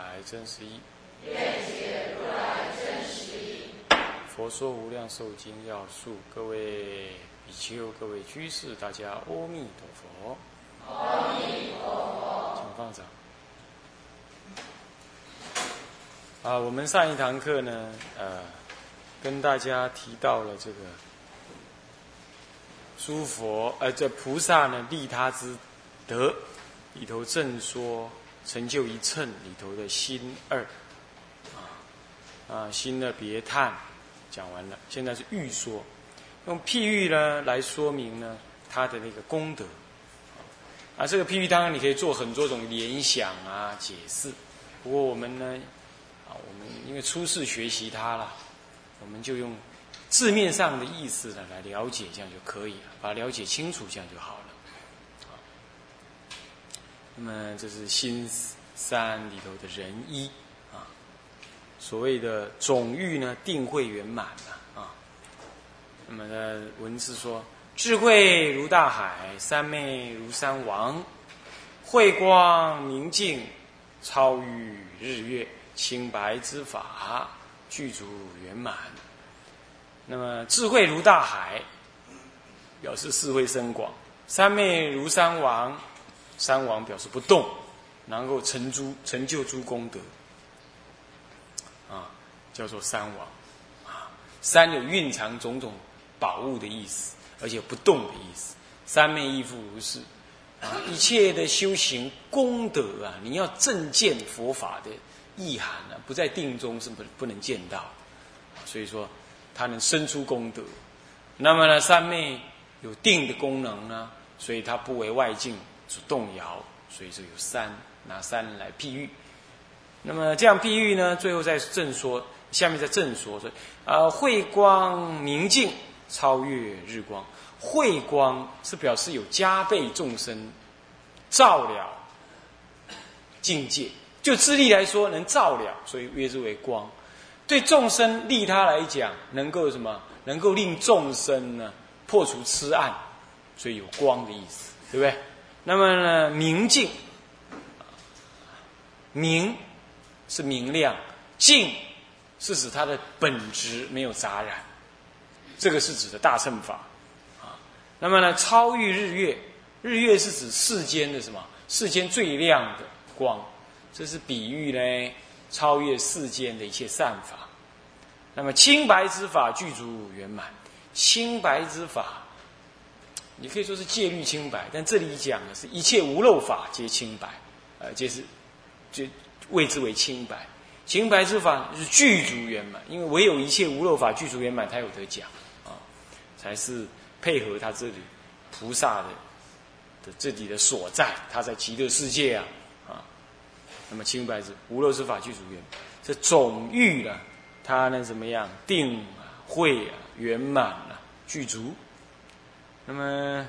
来真实义。愿解如来真实义。佛说无量寿经要素，各位比丘、各位居士，大家阿弥陀佛。阿弥陀佛。请放掌。啊，我们上一堂课呢，呃，跟大家提到了这个诸佛，呃，这菩萨呢，利他之德里头正说成就一乘里头的心二，啊啊，心二别叹讲完了，现在是欲说，用譬喻呢来说明呢他的那个功德，啊，这个譬喻当然你可以做很多种联想啊解释，不过我们呢。啊，我们因为初次学习它了，我们就用字面上的意思呢来了解，这样就可以了，把它了解清楚，这样就好了。那么这是新三里头的仁一啊，所谓的总欲呢定慧圆满了啊。那么呢文字说，智慧如大海，三昧如山王，慧光明净，超于日月。清白之法具足圆满，那么智慧如大海，表示智慧深广；三昧如山王，三王表示不动，然后成诸成就诸功德，啊，叫做三王。啊，三有蕴藏种种宝物的意思，而且不动的意思。三昧亦复如是，啊，一切的修行功德啊，你要正见佛法的。意涵呢，不在定中是不不能见到，所以说它能生出功德。那么呢，三昧有定的功能呢，所以它不为外境所动摇，所以说有三拿三来譬喻。那么这样譬喻呢，最后再正说，下面再正说说呃，慧光明镜，超越日光。慧光是表示有加倍众生照了境界。就智力来说，能照了，所以约之为光；对众生利他来讲，能够什么？能够令众生呢破除痴暗，所以有光的意思，对不对？那么呢，明净，明是明亮，净是指它的本质没有杂染，这个是指的大乘法啊。那么呢，超越日月，日月是指世间的什么？世间最亮的光。这是比喻呢，超越世间的一切善法。那么清白之法具足圆满，清白之法，你可以说是戒律清白，但这里讲的是一切无漏法皆清白，呃，皆是就谓之为清白。清白之法是具足圆满，因为唯有一切无漏法具足圆满，才有得讲啊，才是配合他这里菩萨的的这里的所在，他在极乐世界啊啊。那么清白是无漏之法具足圆满，这总欲呢，它能怎么样定啊、慧啊、圆满啊、具足？那么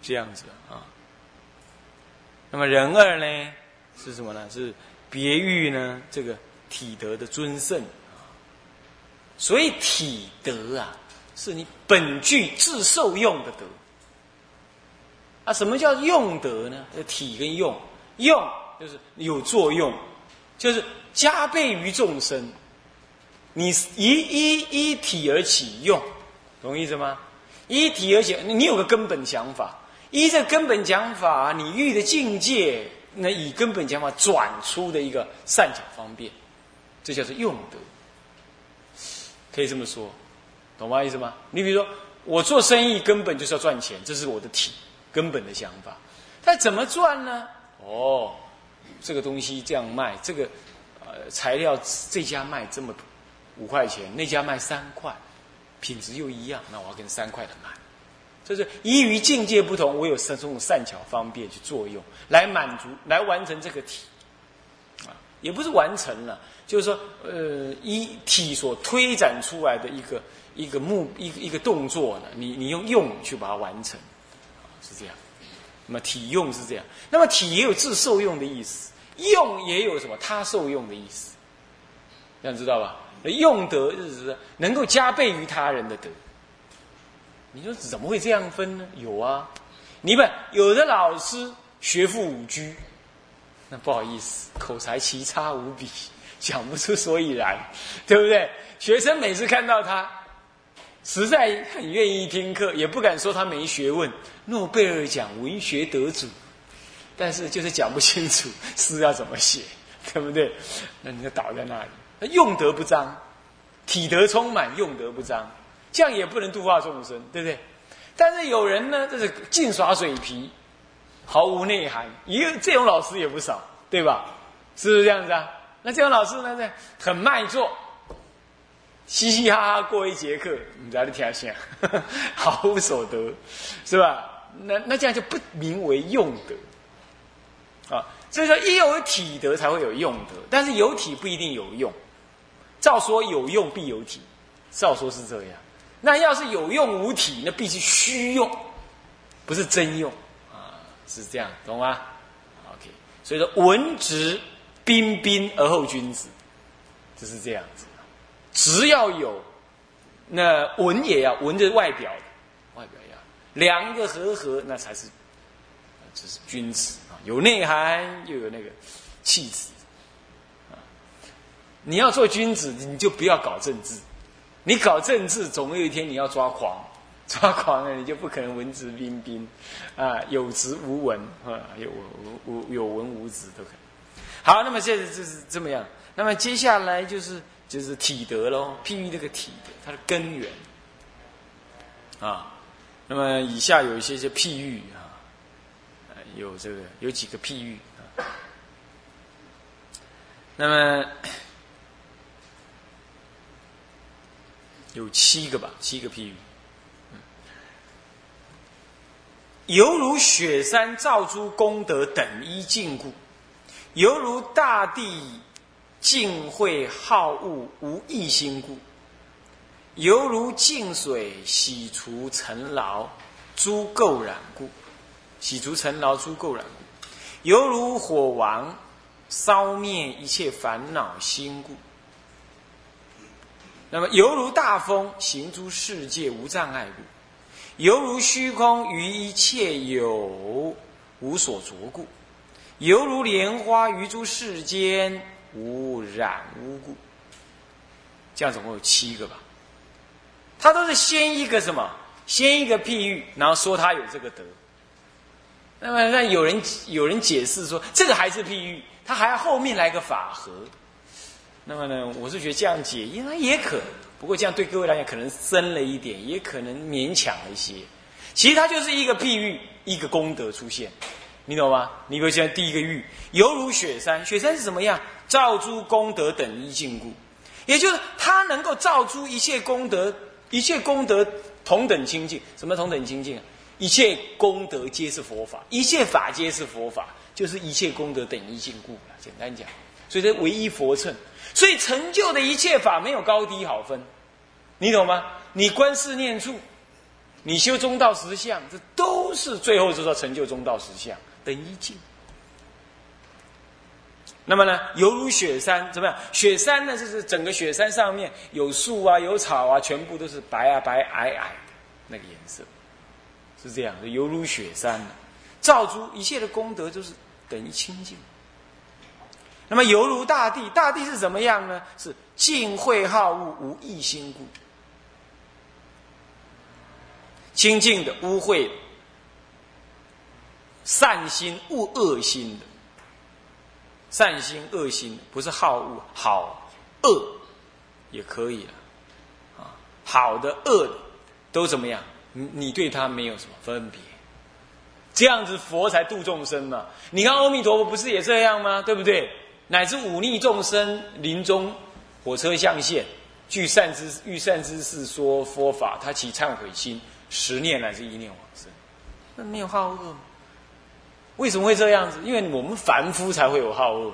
这样子啊。那么人二呢是什么呢？是别喻呢这个体德的尊胜啊。所以体德啊，是你本具自受用的德。啊，什么叫用德呢？体跟用，用就是有作用，就是加倍于众生。你一一一体而起用，懂意思吗？一体而起，你有个根本想法，依这根本讲法，你遇的境界，那以根本讲法转出的一个善巧方便，这叫做用德。可以这么说，懂吗？意思吗？你比如说，我做生意根本就是要赚钱，这是我的体。根本的想法，但怎么赚呢？哦，这个东西这样卖，这个呃材料这家卖这么五块钱，那家卖三块，品质又一样，那我要跟三块的买。就是依于境界不同，我有三种善巧方便去作用，来满足，来完成这个体。啊也不是完成了，就是说，呃，一体所推展出来的一个一个目一个一个动作呢，你你用用去把它完成，是这样。那么体用是这样，那么体也有自受用的意思，用也有什么他受用的意思，这样知道吧？用德是能够加倍于他人的德。你说怎么会这样分呢？有啊，你们有的老师学富五车，那不好意思，口才奇差无比，讲不出所以然，对不对？学生每次看到他，实在很愿意听课，也不敢说他没学问，诺贝尔奖文学得主，但是就是讲不清楚诗要怎么写，对不对？那你就倒在那里，用德不彰，体德充满，用德不彰。这样也不能度化众生，对不对？但是有人呢，就是净耍水皮，毫无内涵，也有这种老师也不少，对吧？是不是这样子啊？那这种老师呢，在很卖座，嘻嘻哈哈过一节课，你在这听下，毫无所得，是吧？那那这样就不名为用德啊。所以说，一有体德才会有用德，但是有体不一定有用。照说有用必有体，照说是这样。那要是有用无体，那必须虚用，不是真用啊，是这样，懂吗？OK，所以说文质彬彬而后君子，就是这样子。只要有那文也要文的外表，外表要两个和合，那才是这是君子啊，有内涵又有那个气质。你要做君子，你就不要搞政治。你搞政治，总有一天你要抓狂，抓狂了，你就不可能文质彬彬，啊，有职无文，啊，有无有文无职都可以。好，那么现在就是这么样。那么接下来就是就是体德喽，譬喻这个体德，它的根源啊。那么以下有一些些譬喻啊，有这个有几个譬喻啊。那么。有七个吧，七个譬喻。犹如雪山造诸功德等一境故，犹如大地净慧好物无异心故，犹如净水洗除尘劳诸垢染故，洗除尘劳诸垢染故，犹如火王烧灭一切烦恼心故。那么，犹如大风行诸世界无障碍故；犹如虚空于一切有无所着故；犹如莲花于诸世间无染污故。这样总共有七个吧？他都是先一个什么？先一个譬喻，然后说他有这个德。那么，那有人有人解释说，这个还是譬喻，他还要后面来个法和。那么呢，我是觉得这样解，应该也可。不过这样对各位来讲可能深了一点，也可能勉强了一些。其实它就是一个譬喻，一个功德出现，你懂吗？你比如现在第一个喻，犹如雪山，雪山是什么样？造诸功德等一境故，也就是它能够造出一切功德，一切功德同等清净。什么同等清净？一切功德皆是佛法，一切法皆是佛法，就是一切功德等一境故了。简单讲，所以这唯一佛乘。所以成就的一切法没有高低好分，你懂吗？你观世念处，你修中道实相，这都是最后就说成就中道实相等一境。那么呢，犹如雪山怎么样？雪山呢，就是整个雪山上面有树啊，有草啊，全部都是白啊白矮矮的那个颜色，是这样的，犹如雪山，造出一切的功德就是等于清净。那么犹如大地，大地是怎么样呢？是净慧好物，无异心故，清净的、污秽、善心恶恶心的，善心恶心不是好恶，好恶也可以了，啊，好的恶的都怎么样？你你对他没有什么分别，这样子佛才度众生嘛。你看阿弥陀佛不是也这样吗？对不对？乃至忤逆众生，临终火车象限，具善知欲善知识说佛法，他起忏悔心，十念乃至一念往生，那没有好恶？为什么会这样子？因为我们凡夫才会有好恶，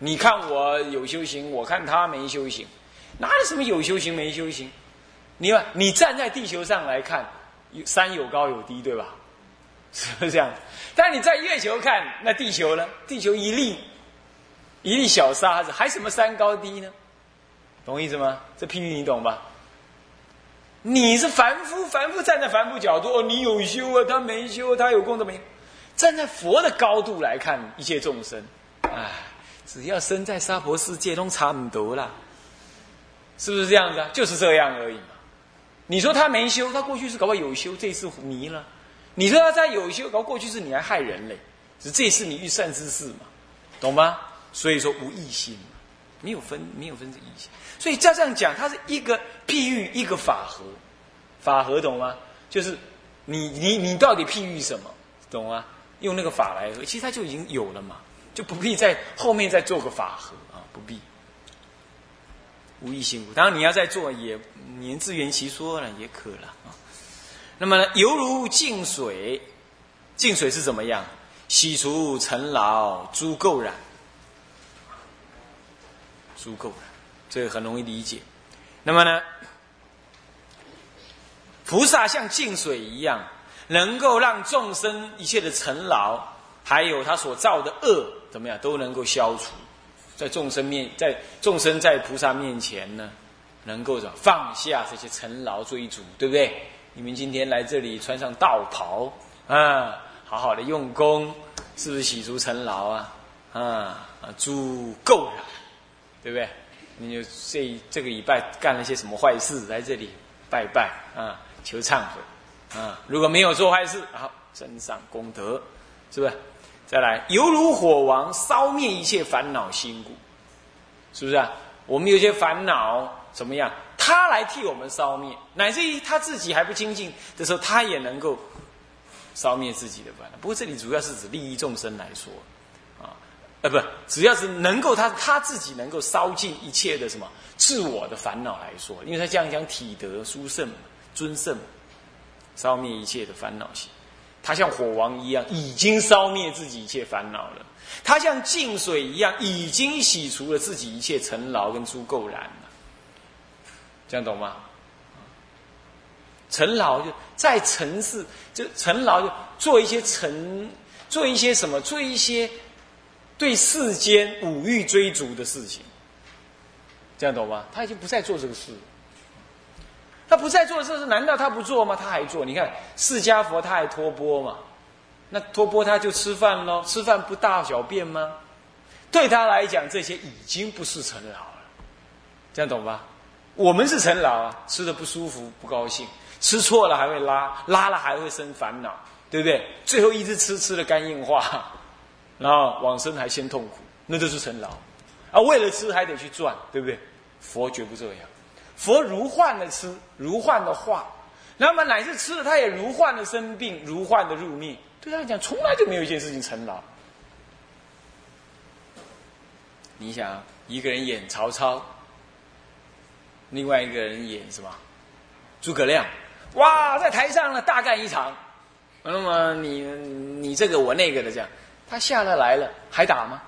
你看我有修行，我看他没修行，哪有什么有修行没修行？你看，你站在地球上来看，有山有高有低，对吧？是不是这样？但你在月球看，那地球呢？地球一粒一粒小沙子，还什么山高低呢？懂意思吗？这譬喻你懂吧？你是凡夫，凡夫站在凡夫角度，你有修啊，他没修，他有功德没？站在佛的高度来看一切众生，哎，只要生在娑婆世界，都差不多啦，是不是这样子啊？就是这样而已嘛。你说他没修，他过去是搞不好有修，这次迷了。你说他在有修，搞过去是你还害人嘞，只这次你遇善之事嘛，懂吗？所以说无异心，没有分，没有分这异心。所以照这样讲，它是一个譬喻，一个法合，法合懂吗？就是你你你到底譬喻什么，懂吗？用那个法来合，其实它就已经有了嘛，就不必在后面再做个法合啊，不必。无异心当然你要再做，也言自圆其说了，也可了啊。那么呢，犹如净水，净水是怎么样？洗除尘劳诸垢染，诸垢染，这个很容易理解。那么呢，菩萨像净水一样，能够让众生一切的尘劳，还有他所造的恶，怎么样都能够消除。在众生面，在众生在菩萨面前呢，能够么放下这些尘劳追逐，对不对？你们今天来这里穿上道袍啊，好好的用功，是不是洗除尘劳啊？啊啊，诸垢染，对不对？你就这这个礼拜干了些什么坏事，来这里拜拜啊，求忏悔啊。如果没有做坏事，好增上功德，是不是？再来，犹如火王烧灭一切烦恼心故，是不是啊？我们有些烦恼怎么样？他来替我们烧灭，乃至于他自己还不清净的时候，他也能够烧灭自己的烦恼。不过这里主要是指利益众生来说，呃，不，只要是能够他他自己能够烧尽一切的什么自我的烦恼来说，因为他这样讲体德殊胜、尊胜，烧灭一切的烦恼心。他像火王一样，已经烧灭自己一切烦恼了；他像净水一样，已经洗除了自己一切尘劳跟诸垢染了。这样懂吗？陈劳就在尘世，就陈劳就做一些尘，做一些什么，做一些对世间五欲追逐的事情。这样懂吗？他已经不再做这个事。他不再做这事，难道他不做吗？他还做。你看释迦佛他还托钵嘛？那托钵他就吃饭喽，吃饭不大小便吗？对他来讲，这些已经不是尘劳了。这样懂吧？我们是陈老啊，吃的不舒服，不高兴，吃错了还会拉，拉了还会生烦恼，对不对？最后一直吃，吃的肝硬化，然后往生还先痛苦，那就是成劳啊。为了吃还得去赚，对不对？佛绝不这样，佛如幻的吃，如幻的化，那么乃至吃了他也如幻的生病，如幻的入灭。对他来讲，从来就没有一件事情成劳。你想一个人演曹操。另外一个人演什么？诸葛亮，哇，在台上呢大干一场。那么你你这个我那个的这样，他下了来了还打吗？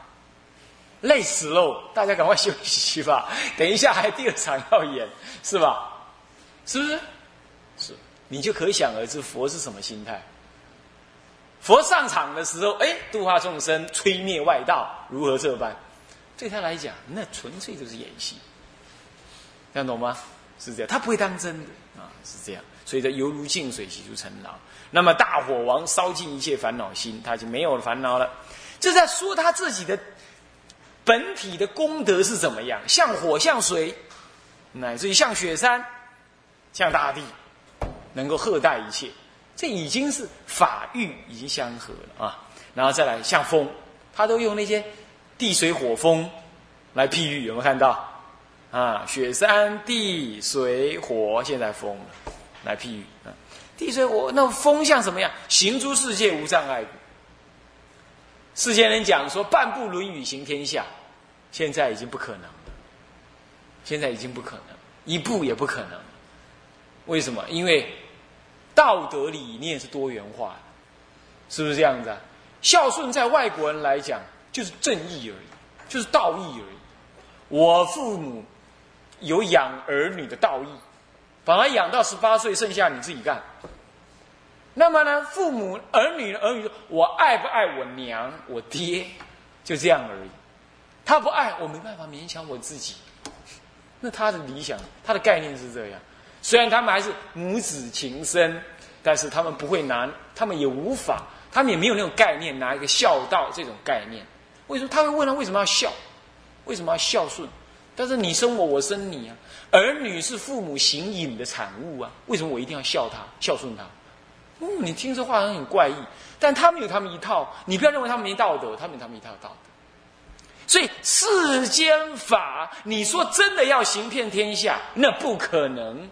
累死喽！大家赶快休息吧，等一下还第二场要演，是吧？是不是？是，你就可想而知佛是什么心态。佛上场的时候，哎，度化众生，摧灭外道，如何这般？对他来讲，那纯粹就是演戏。这样懂吗？是这样，他不会当真的啊，是这样。所以，这犹如净水洗出尘劳。那么，大火王烧尽一切烦恼心，他就没有了烦恼了。这在说他自己的本体的功德是怎么样？像火，像水，乃至于像雪山，像大地，能够贺代一切。这已经是法域已经相合了啊。然后再来像风，他都用那些地水火风来譬喻，有没有看到？啊，雪山地水火，现在风了，来譬喻，地水火，那风像什么样？行诸世界无障碍。世间人讲说半部《论语》行天下，现在已经不可能了。现在已经不可能，一步也不可能。为什么？因为道德理念是多元化的，是不是这样子啊？孝顺在外国人来讲就是正义而已，就是道义而已。我父母有养儿女的道义，把他养到十八岁，剩下你自己干。那么呢，父母儿女儿女，我爱不爱我娘我爹，就这样而已。他不爱我，没办法勉强我自己。那他的理想，他的概念是这样。虽然他们还是母子情深，但是他们不会拿，他们也无法，他们也没有那种概念，拿一个孝道这种概念。为什么他会问他为什么要孝？为什么要孝顺？但是你生我，我生你啊！儿女是父母形影的产物啊！为什么我一定要孝他、孝顺他？哦，你听这话好像很怪异，但他们有他们一套，你不要认为他们没道德，他们有他们一套道德。所以世间法，你说真的要行遍天下，那不可能。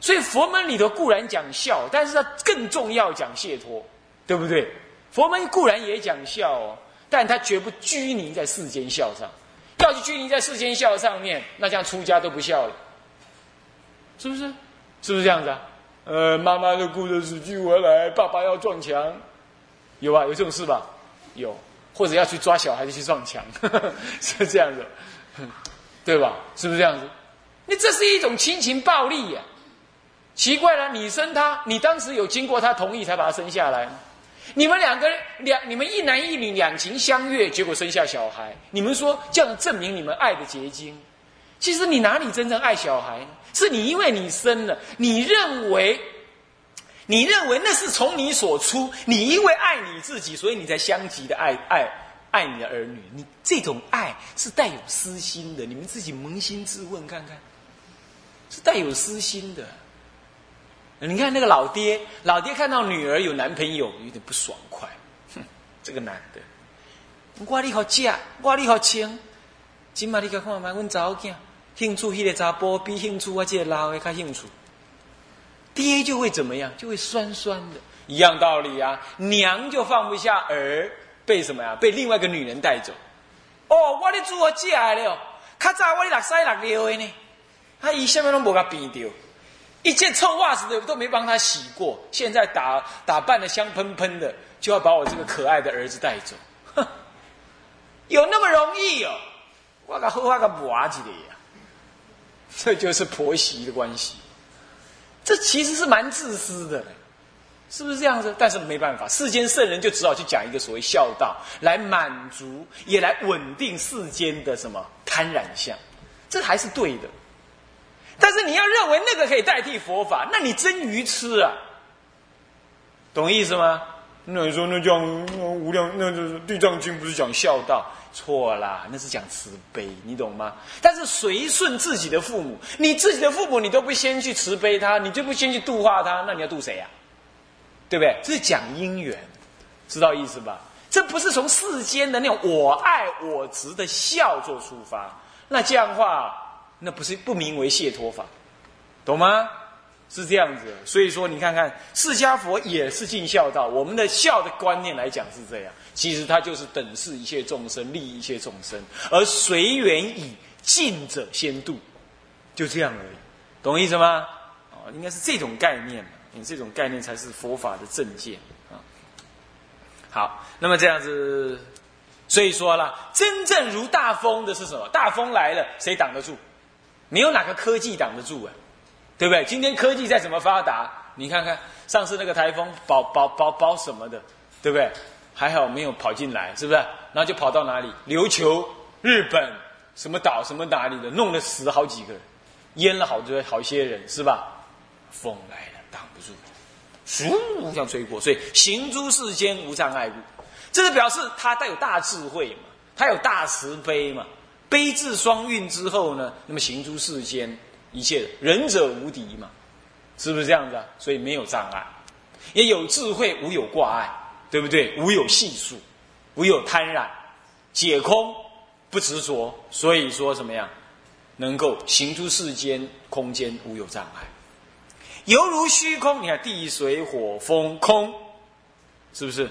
所以佛门里头固然讲孝，但是它更重要讲解脱，对不对？佛门固然也讲孝哦，但他绝不拘泥在世间孝上。要去拘泥在世间孝上面，那这样出家都不孝了，是不是？是不是这样子啊？呃，妈妈就顾着死去活来，爸爸要撞墙，有啊，有这种事吧？有，或者要去抓小孩子去撞墙，是这样子，对吧？是不是这样子？你这是一种亲情暴力呀！奇怪了，你生他，你当时有经过他同意才把他生下来你们两个两，你们一男一女两情相悦，结果生下小孩，你们说这样证明你们爱的结晶？其实你哪里真正爱小孩？是你因为你生了，你认为，你认为那是从你所出，你因为爱你自己，所以你才相急的爱爱爱你的儿女。你这种爱是带有私心的，你们自己扪心自问看看，是带有私心的。你看那个老爹，老爹看到女儿有男朋友，有点不爽快。哼，这个男的，我你好嫁，我你好亲，今嘛你看看嘛，阮查某囝。兴趣，迄个查甫比兴趣我这个老的较兴趣，爹就会怎么样？就会酸酸的，一样道理啊。娘就放不下儿被什么呀？被另外一个女人带走。哦，我咧做我姐来了，较早我咧六岁六六的呢，他一下面都无甲变掉，一件臭袜子的都没帮他洗过，现在打打扮的香喷喷的，就要把我这个可爱的儿子带走，哼，有那么容易哦？我甲好好甲磨一个呀。这就是婆媳的关系，这其实是蛮自私的，是不是这样子？但是没办法，世间圣人就只好去讲一个所谓孝道，来满足，也来稳定世间的什么贪染相，这还是对的。但是你要认为那个可以代替佛法，那你真愚痴啊！懂意思吗？那你说那讲无量，那就是《地藏经》不是讲孝道？错啦，那是讲慈悲，你懂吗？但是随顺自己的父母，你自己的父母你都不先去慈悲他，你就不先去度化他，那你要度谁呀？对不对？这是讲因缘，知道意思吧？这不是从世间的那种我爱我执的孝做出发，那这样的话，那不是不名为解脱法，懂吗？是这样子，所以说你看看释迦佛也是尽孝道，我们的孝的观念来讲是这样。其实他就是等视一切众生，利益一切众生，而随缘以尽者先度，就这样而已，懂意思吗？哦，应该是这种概念，你这种概念才是佛法的正见啊。好，那么这样子，所以说啦，真正如大风的是什么？大风来了，谁挡得住？没有哪个科技挡得住啊，对不对？今天科技再怎么发达，你看看上次那个台风，保保保保什么的，对不对？还好没有跑进来，是不是？然后就跑到哪里？琉球、日本什么岛、什么哪里的，弄了死好几个人，淹了好多好些人，是吧？风来了，挡不住，呼，像吹过。所以行诸世间无障碍物，这是表示他带有大智慧嘛，他有大慈悲嘛，悲智双运之后呢，那么行诸世间一切仁者无敌嘛，是不是这样子啊？所以没有障碍，也有智慧，无有挂碍。对不对？无有系数，无有贪染，解空不执着，所以说什么呀？能够行诸世间空间无有障碍，犹如虚空。你看地水火风空，是不是？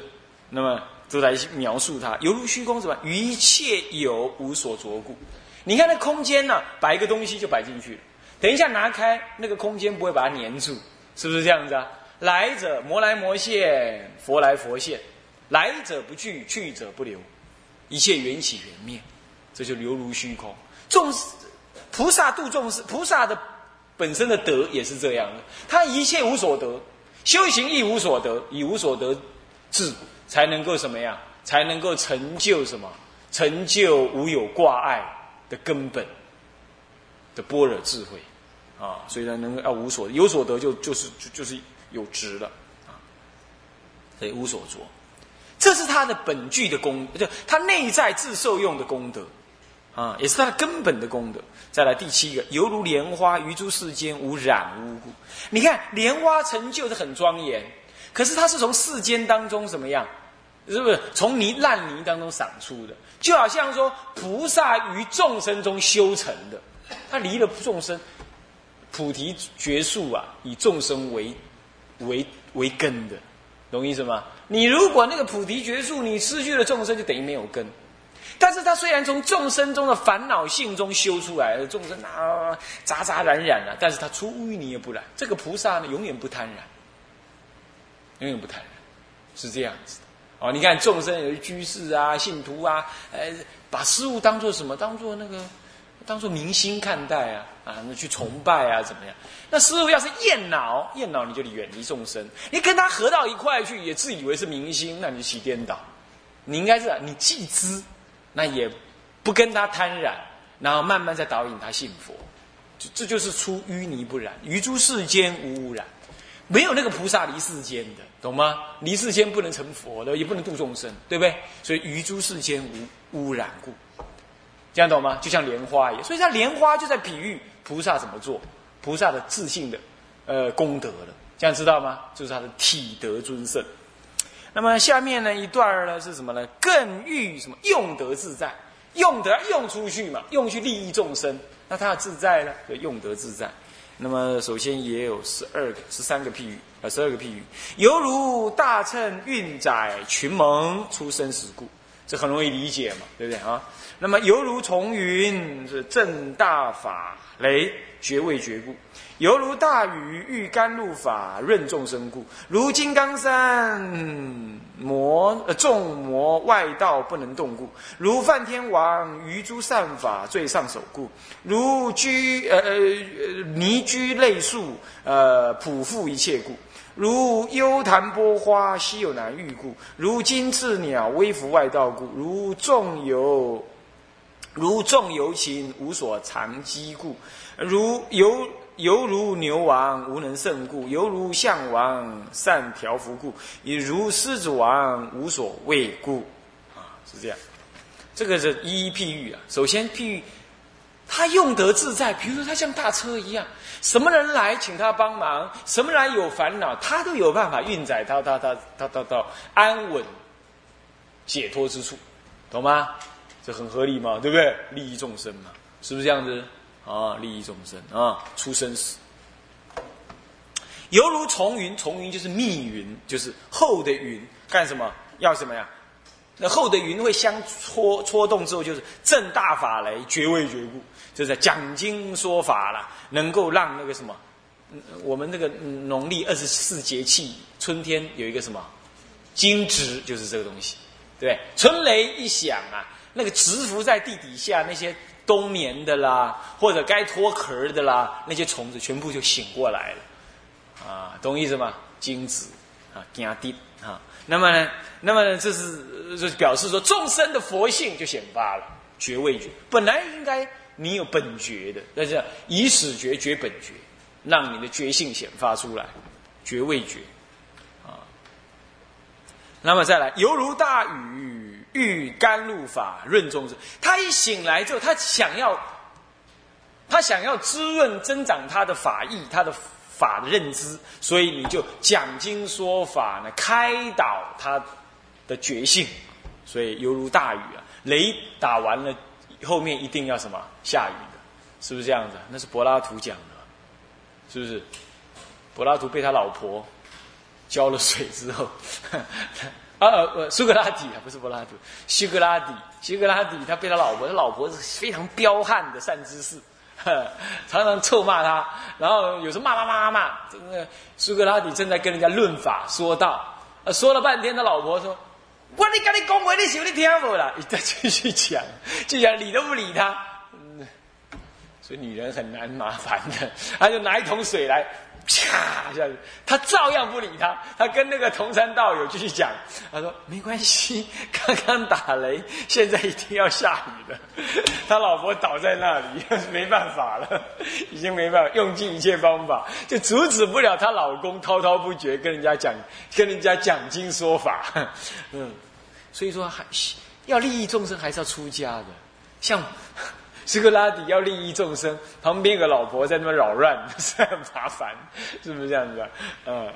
那么都来描述它，犹如虚空什么？一切有无所着故。你看那空间呢？摆一个东西就摆进去了，等一下拿开，那个空间不会把它粘住，是不是这样子啊？来者魔来魔现，佛来佛现，来者不拒，去者不留，一切缘起缘灭，这就流如虚空。众菩萨度众生，菩萨的本身的德也是这样的，他一切无所得，修行亦无所得，以无所得智，才能够什么样？才能够成就什么？成就无有挂碍的根本的般若智慧啊！所以呢，能要无所有所得，就就是就就是有值了啊！所以无所着，这是他的本具的功，就他内在自受用的功德啊，也是他的根本的功德。再来第七个，犹如莲花于诸世间无染污故。你看莲花成就是很庄严，可是它是从世间当中怎么样？是不是从泥烂泥当中长出的？就好像说菩萨于众生中修成的，他离了众生，菩提觉树啊，以众生为为为根的，懂意思吗？你如果那个菩提觉树，你失去了众生，就等于没有根。但是他虽然从众生中的烦恼性中修出来了，众生啊杂杂染染啊，但是他出淤泥而不染。这个菩萨呢，永远不贪染，永远不贪染，是这样子的。哦，你看众生有些居士啊、信徒啊，呃，把事物当做什么？当做那个，当做明星看待啊，啊，那去崇拜啊，怎么样？那师傅要是厌恼，厌恼你就远离众生。你跟他合到一块去，也自以为是明星，那你就起颠倒。你应该是你既知，那也不跟他贪染，然后慢慢再导引他信佛。这这就是出淤泥不染，于诸世间无污染。没有那个菩萨离世间的，懂吗？离世间不能成佛的，也不能度众生，对不对？所以于诸世间无污染故，这样懂吗？就像莲花一样，所以它莲花就在比喻菩萨怎么做，菩萨的自信的呃功德了，这样知道吗？就是他的体德尊胜。那么下面呢一段呢是什么呢？更欲什么用德自在，用德用出去嘛，用去利益众生，那他的自在呢？就用德自在。那么首先也有十二个、十三个譬喻，啊，十二个譬喻，犹如大乘运载群蒙出生死故，这很容易理解嘛，对不对啊？那么犹如从云是正大法雷绝未绝故，犹如大雨遇甘露法润众生故，如金刚山。魔呃众魔外道不能动故，如梵天王于诸善法最上首故，如居呃呃泥居类树呃普覆一切故，如幽檀波花稀有难遇故，如金翅鸟微服外道故，如众游如众游禽无所藏积故，如犹。犹如牛王无能胜故，犹如象王善调伏故，也如狮子王无所畏故，啊，是这样。这个是一一譬喻啊。首先譬喻，他用得自在，比如说他像大车一样，什么人来请他帮忙，什么人有烦恼，他都有办法运载到到到到到到安稳解脱之处，懂吗？这很合理嘛，对不对？利益众生嘛，是不是这样子？啊，利益众生啊，出生死，犹如重云，重云就是密云，就是厚的云，干什么？要什么呀？那厚的云会相戳戳动之后，就是正大法雷，绝味绝故，就是讲经说法了，能够让那个什么，我们那个农历二十四节气，春天有一个什么惊蛰，就是这个东西，对春雷一响啊，那个蛰伏在地底下那些。冬眠的啦，或者该脱壳的啦，那些虫子全部就醒过来了，啊，懂意思吗？精子啊，惊滴啊，那么呢，那么呢，这是这表示说众生的佛性就显发了，觉位觉，本来应该你有本觉的，但是以始觉觉本觉，让你的觉性显发出来，觉位觉，啊，那么再来，犹如大雨。欲甘露法润众生，他一醒来之后，他想要，他想要滋润、增长他的法意、他的法的认知，所以你就讲经说法呢，开导他的觉性，所以犹如大雨啊，雷打完了，后面一定要什么下雨的，是不是这样子？那是柏拉图讲的，是不是？柏拉图被他老婆浇了水之后。啊呃，苏格拉底啊，不是柏拉图，苏格拉底，苏格拉底，他被他老婆，他老婆是非常彪悍的善知识，常常臭骂他，然后有时候骂骂骂骂骂，这个苏格拉底正在跟人家论法说道，呃，说了半天，他老婆说，我你跟你讲话，你想你听无啦？你再继续讲，就讲理都不理他。嗯，所以女人很难麻烦的，他就拿一桶水来。啪下子，他照样不理他。他跟那个同山道友继续讲，他说：“没关系，刚刚打雷，现在一定要下雨了。”他老婆倒在那里，没办法了，已经没办法，用尽一切方法，就阻止不了她老公滔滔不绝跟人家讲，跟人家讲经说法。嗯，所以说还要利益众生，还是要出家的，像。斯格拉底要利益众生，旁边有个老婆在那边扰乱，是很麻烦，是不是这样子？嗯，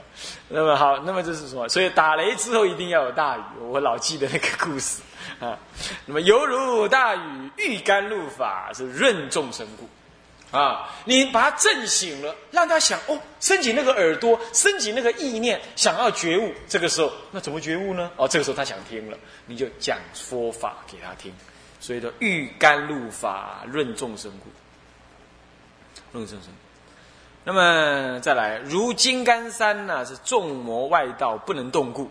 那么好，那么这是什么？所以打雷之后一定要有大雨，我老记得那个故事啊。那么犹如大雨欲甘露法，是润众生故啊。你把他震醒了，让他想哦，升起那个耳朵，升起那个意念，想要觉悟。这个时候，那怎么觉悟呢？哦，这个时候他想听了，你就讲说法给他听。所以说，欲甘露法润众生故，润众生。那么再来，如金刚山呢，是众魔外道不能动故。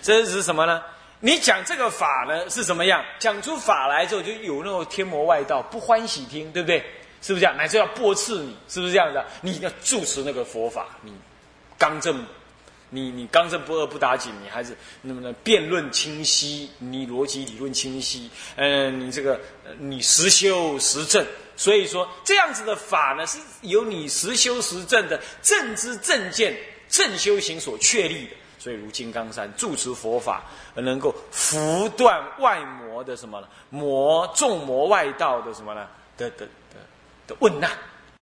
这是什么呢？你讲这个法呢是什么样？讲出法来之后，就有那种天魔外道不欢喜听，对不对？是不是这样？乃至要驳斥你，是不是这样的？你要住持那个佛法，你刚正。你你刚正不阿不打紧，你还是那么的辩论清晰，你逻辑理论清晰，嗯，你这个你实修实证，所以说这样子的法呢，是由你实修实证的正知正见正修行所确立的。所以如金刚山住持佛法，能够拂断外魔的什么呢？魔众魔外道的什么呢？的的的的问难。